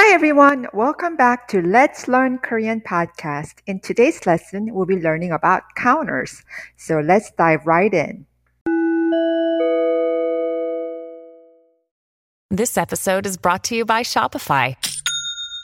Hi everyone, welcome back to Let's Learn Korean podcast. In today's lesson, we'll be learning about counters. So let's dive right in. This episode is brought to you by Shopify.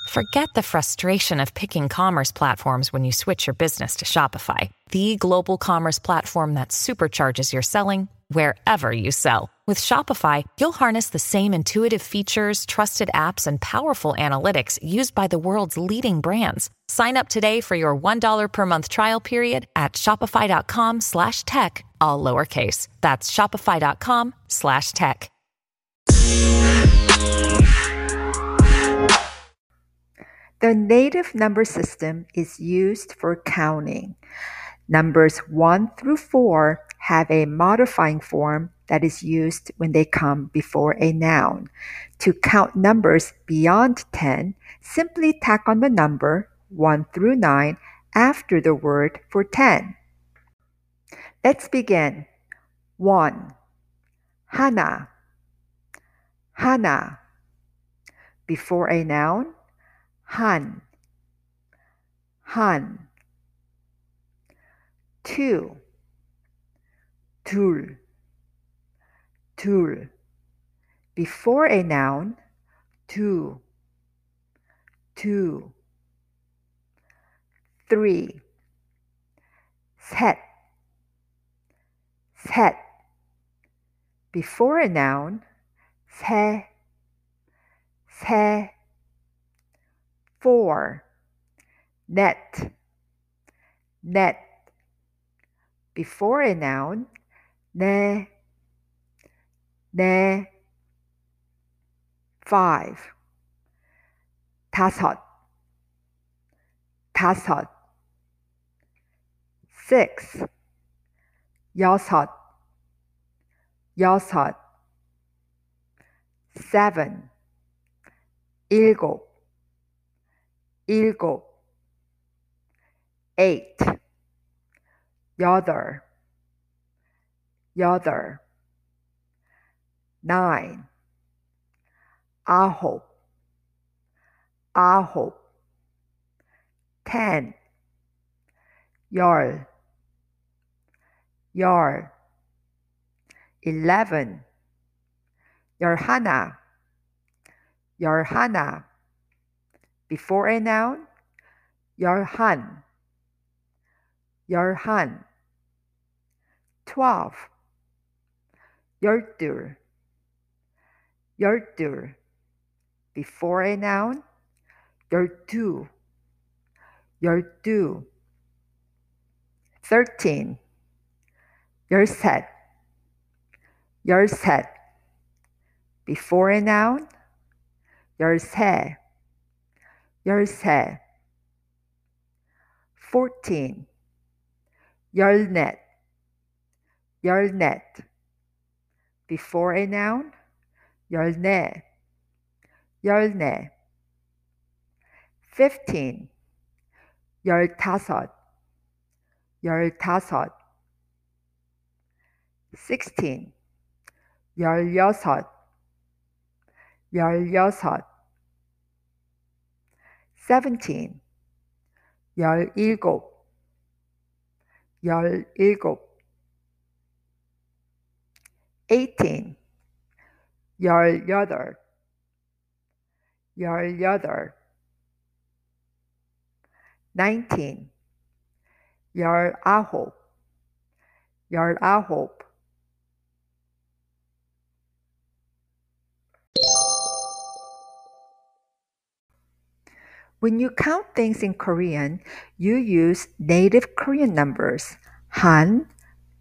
Forget the frustration of picking commerce platforms when you switch your business to Shopify, the global commerce platform that supercharges your selling wherever you sell. With Shopify, you'll harness the same intuitive features, trusted apps, and powerful analytics used by the world's leading brands. Sign up today for your $1 per month trial period at shopify.com slash tech, all lowercase. That's shopify.com slash tech. The native number system is used for counting. Numbers 1 through 4 have a modifying form that is used when they come before a noun. To count numbers beyond 10, simply tack on the number 1 through 9 after the word for 10. Let's begin. 1. Hana. Hana. Before a noun, Han. Han. 2. 둘 둘. Before a noun, two, two. Three, 셋, 셋. Before a noun, 세, 세. Four, net, net. Before a noun, 네, 네. five. 다섯, 다섯. six. 여섯, 여섯. seven. 일곱, 일곱. eight. 여덟, 여덟. nine. Ahop, ahop. Ten. Yar, yar. Eleven. Yarhana, yarhana. Before a noun, yarhan, yarhan. Twelve. Yardur, 열둘. Before a noun, 열두, 열두. thirteen. 열셋, 열셋. Before a noun, 열세, 열세. fourteen. 열넷, 열넷. Before a noun, 열네, 열네. fifteen. 열다섯, 열다섯. sixteen. 열여섯, 열여섯. seventeen. 열일곱, 열일곱. eighteen. Yar yother. Yar yother. 19. Yar ahop. Yar ahop. When you count things in Korean, you use native Korean numbers, han,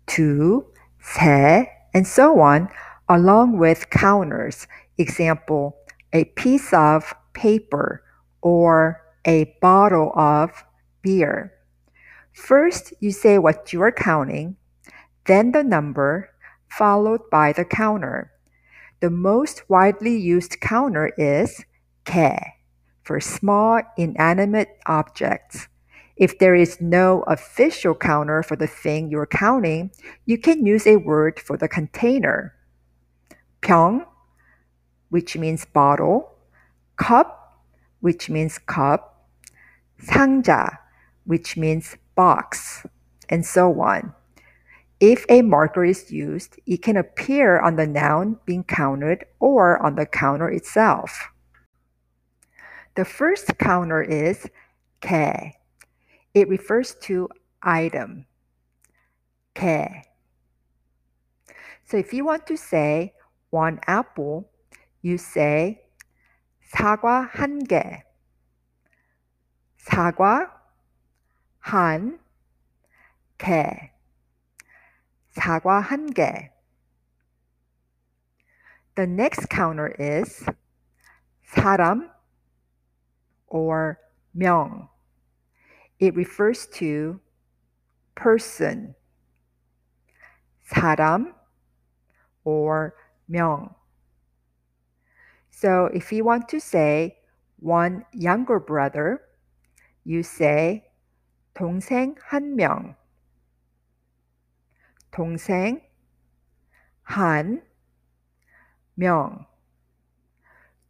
tu, se, and so on along with counters. Example, a piece of paper or a bottle of beer. First, you say what you are counting, then the number, followed by the counter. The most widely used counter is 개 for small inanimate objects. If there is no official counter for the thing you're counting, you can use a word for the container. 병, which means bottle, cup, which means cup, 상자, which means box, and so on. If a marker is used, it can appear on the noun being counted or on the counter itself. The first counter is 개. It refers to item. 개. So if you want to say one apple, you say 사과 한 개. 사과 한 개. 사과 한 개. The next counter is 사람 or 명. It refers to person. 사람 or 명. So if you want to say one younger brother, you say 동생 한 명. 동생 한 명.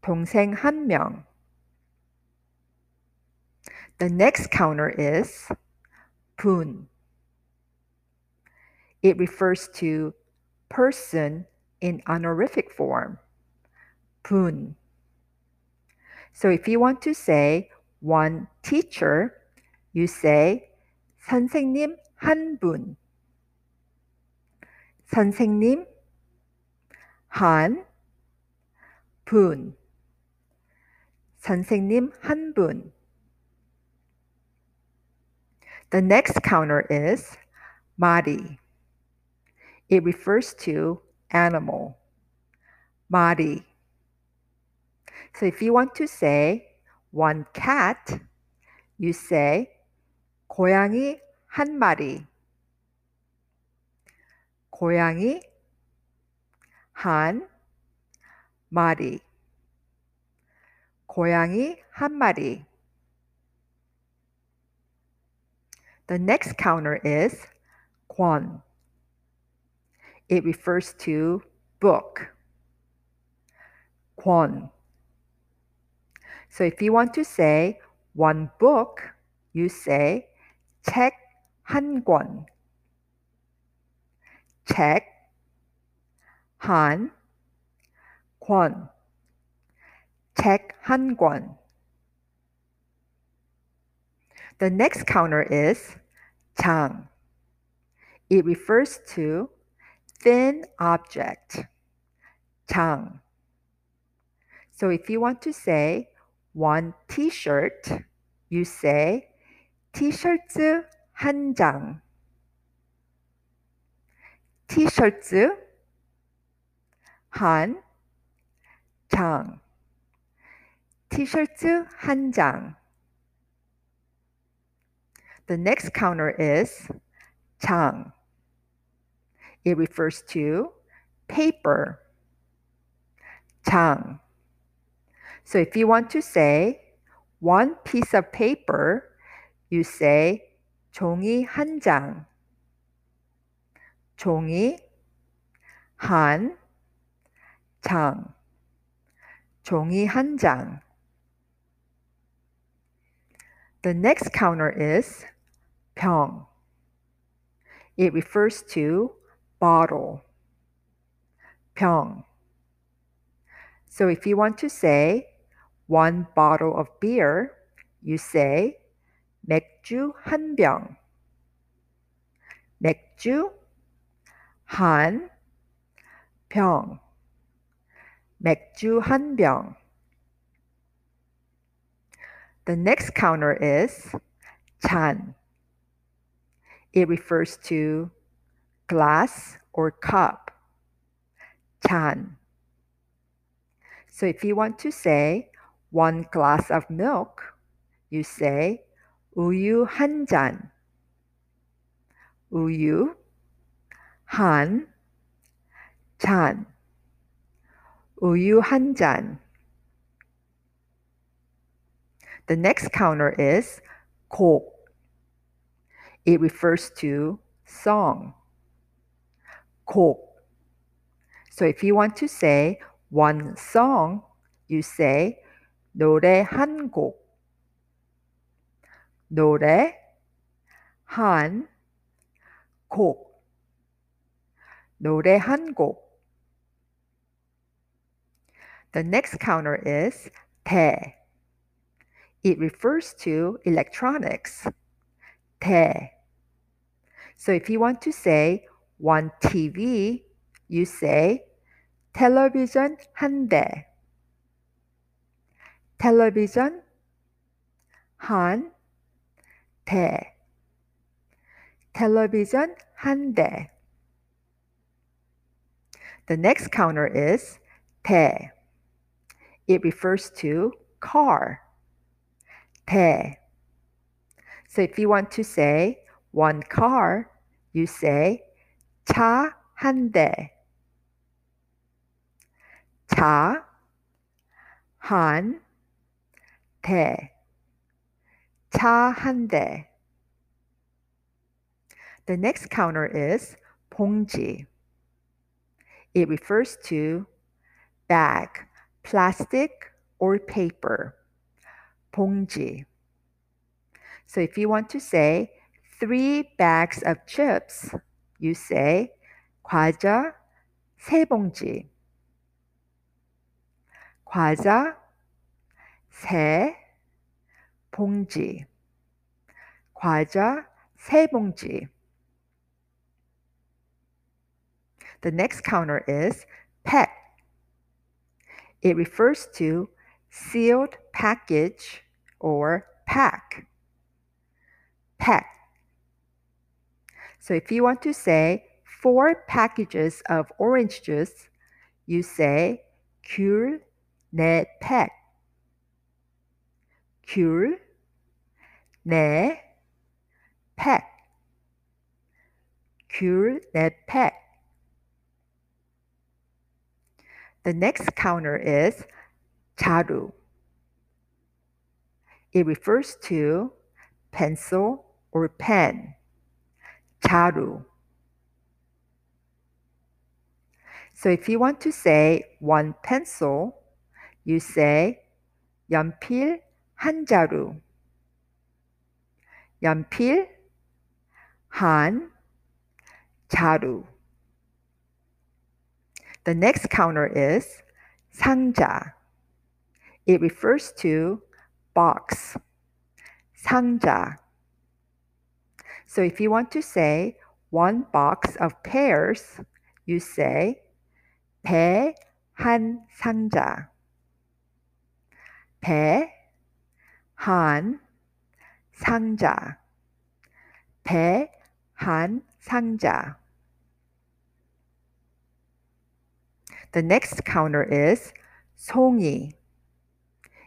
동생 한 명. The next counter is 분. It refers to person in honorific form. 분. So if you want to say one teacher, you say 선생님 한 분. 선생님 한 분. 선생님 한 분. The next counter is 마리. It refers to animal. 마리. So if you want to say one cat, you say 고양이 한 마리. 고양이 한 마리. 고양이 한 마리. The next counter is 권. It refers to book. 권. So if you want to say one book, you say 책 한 권. 책 한 권. 책 한 권. The next counter is 장. It refers to thin object. 장. So if you want to say one t-shirt, you say 티셔츠 한 장. 티셔츠 한 장. 티셔츠 한 장. The next counter is 장. It refers to paper. 장. So if you want to say one piece of paper, you say 종이 한 장. 종이 한 장. 종이 한 장. The next counter is 병. It refers to bottle. 병. So if you want to say one bottle of beer, you say 맥주 한 병. 맥주 한 병. 맥주 한 병. The next counter is 잔. It refers to glass or cup. 잔. So if you want to say one glass of milk, you say 우유 한 잔. 우유 한 잔. 우유 한 잔. The next counter is 곡. It refers to song. 곡. So if you want to say one song, you say 노래 한 곡. 노래 한 곡. 노래 한 곡. The next counter is 대. It refers to electronics. 대. So if you want to say one TV, you say television 한 대. television 한 대. television 한 대. The next counter is 대. It refers to car. 대. So if you want to say one car, you say 차 한 대. 차, 한, 대. 차 한 대. The next counter is 봉지. It refers to bag, plastic, or paper. 봉지. So if you want to say three bags of chips, you say 과자 세 봉지. 과자 세 봉지. 과자 세 봉지. The next counter is pack. It refers to sealed package or pack. Pack. So if you want to say four packages of orange juice, you say 귤 네 팩. 귤 네 팩. 귤 네 팩. The next counter is 자루. It refers to pencil or pen. 자루. So if you want to say one pencil, you say 연필 한 자루. 연필 한 자루. The next counter is 상자. It refers to box. 상자. So if you want to say one box of pears, you say 배 한 상자. 배, 한, 상자. 배, 한, 상자. The next counter is 송이.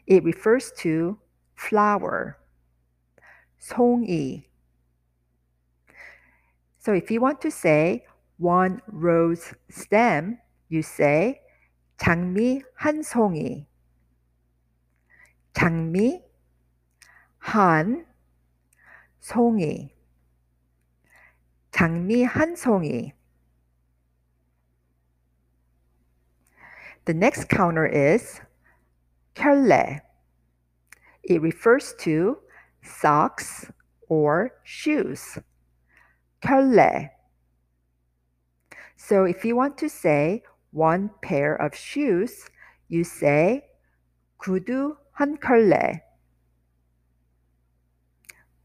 It refers to flower. 송이. So if you want to say one rose stem, you say 장미 한 송이. 장미 한 송이. 장미 한 송이. The next counter is 켤레. It refers to socks or shoes. 켤레. So if you want to say one pair of shoes, you say 구두 한 켤레.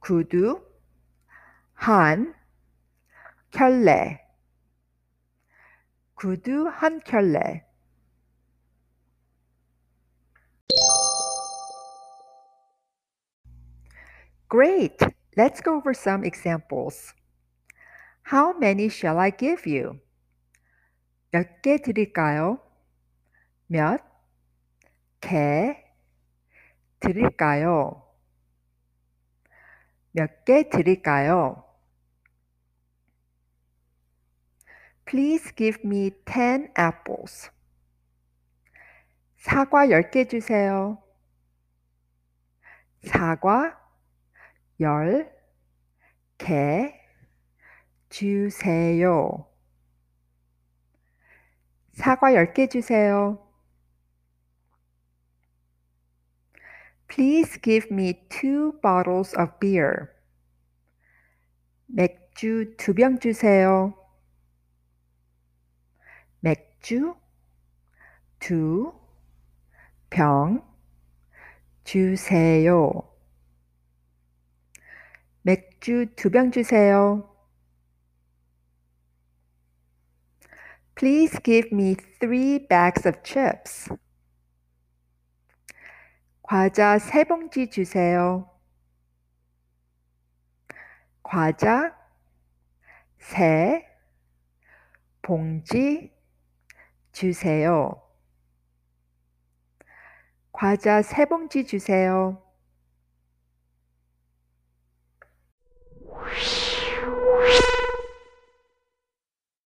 구두 한 켤레. 구두 한 켤레. Great! Let's go over some examples. How many shall I give you? 몇 개 드릴까요? 몇 개 드릴까요? 몇 개 드릴까요? Please give me 10 apples. 사과 10개 주세요. 사과 10개 주세요. 사과 10개 주세요. Please give me two bottles of beer. 맥주 두 병 주세요. 맥주 두 병 주세요. 맥주 두 병 주세요. Please give me three bags of chips. 과자 세 봉지 주세요. 과자 세 봉지 주세요. 과자 세 봉지 주세요.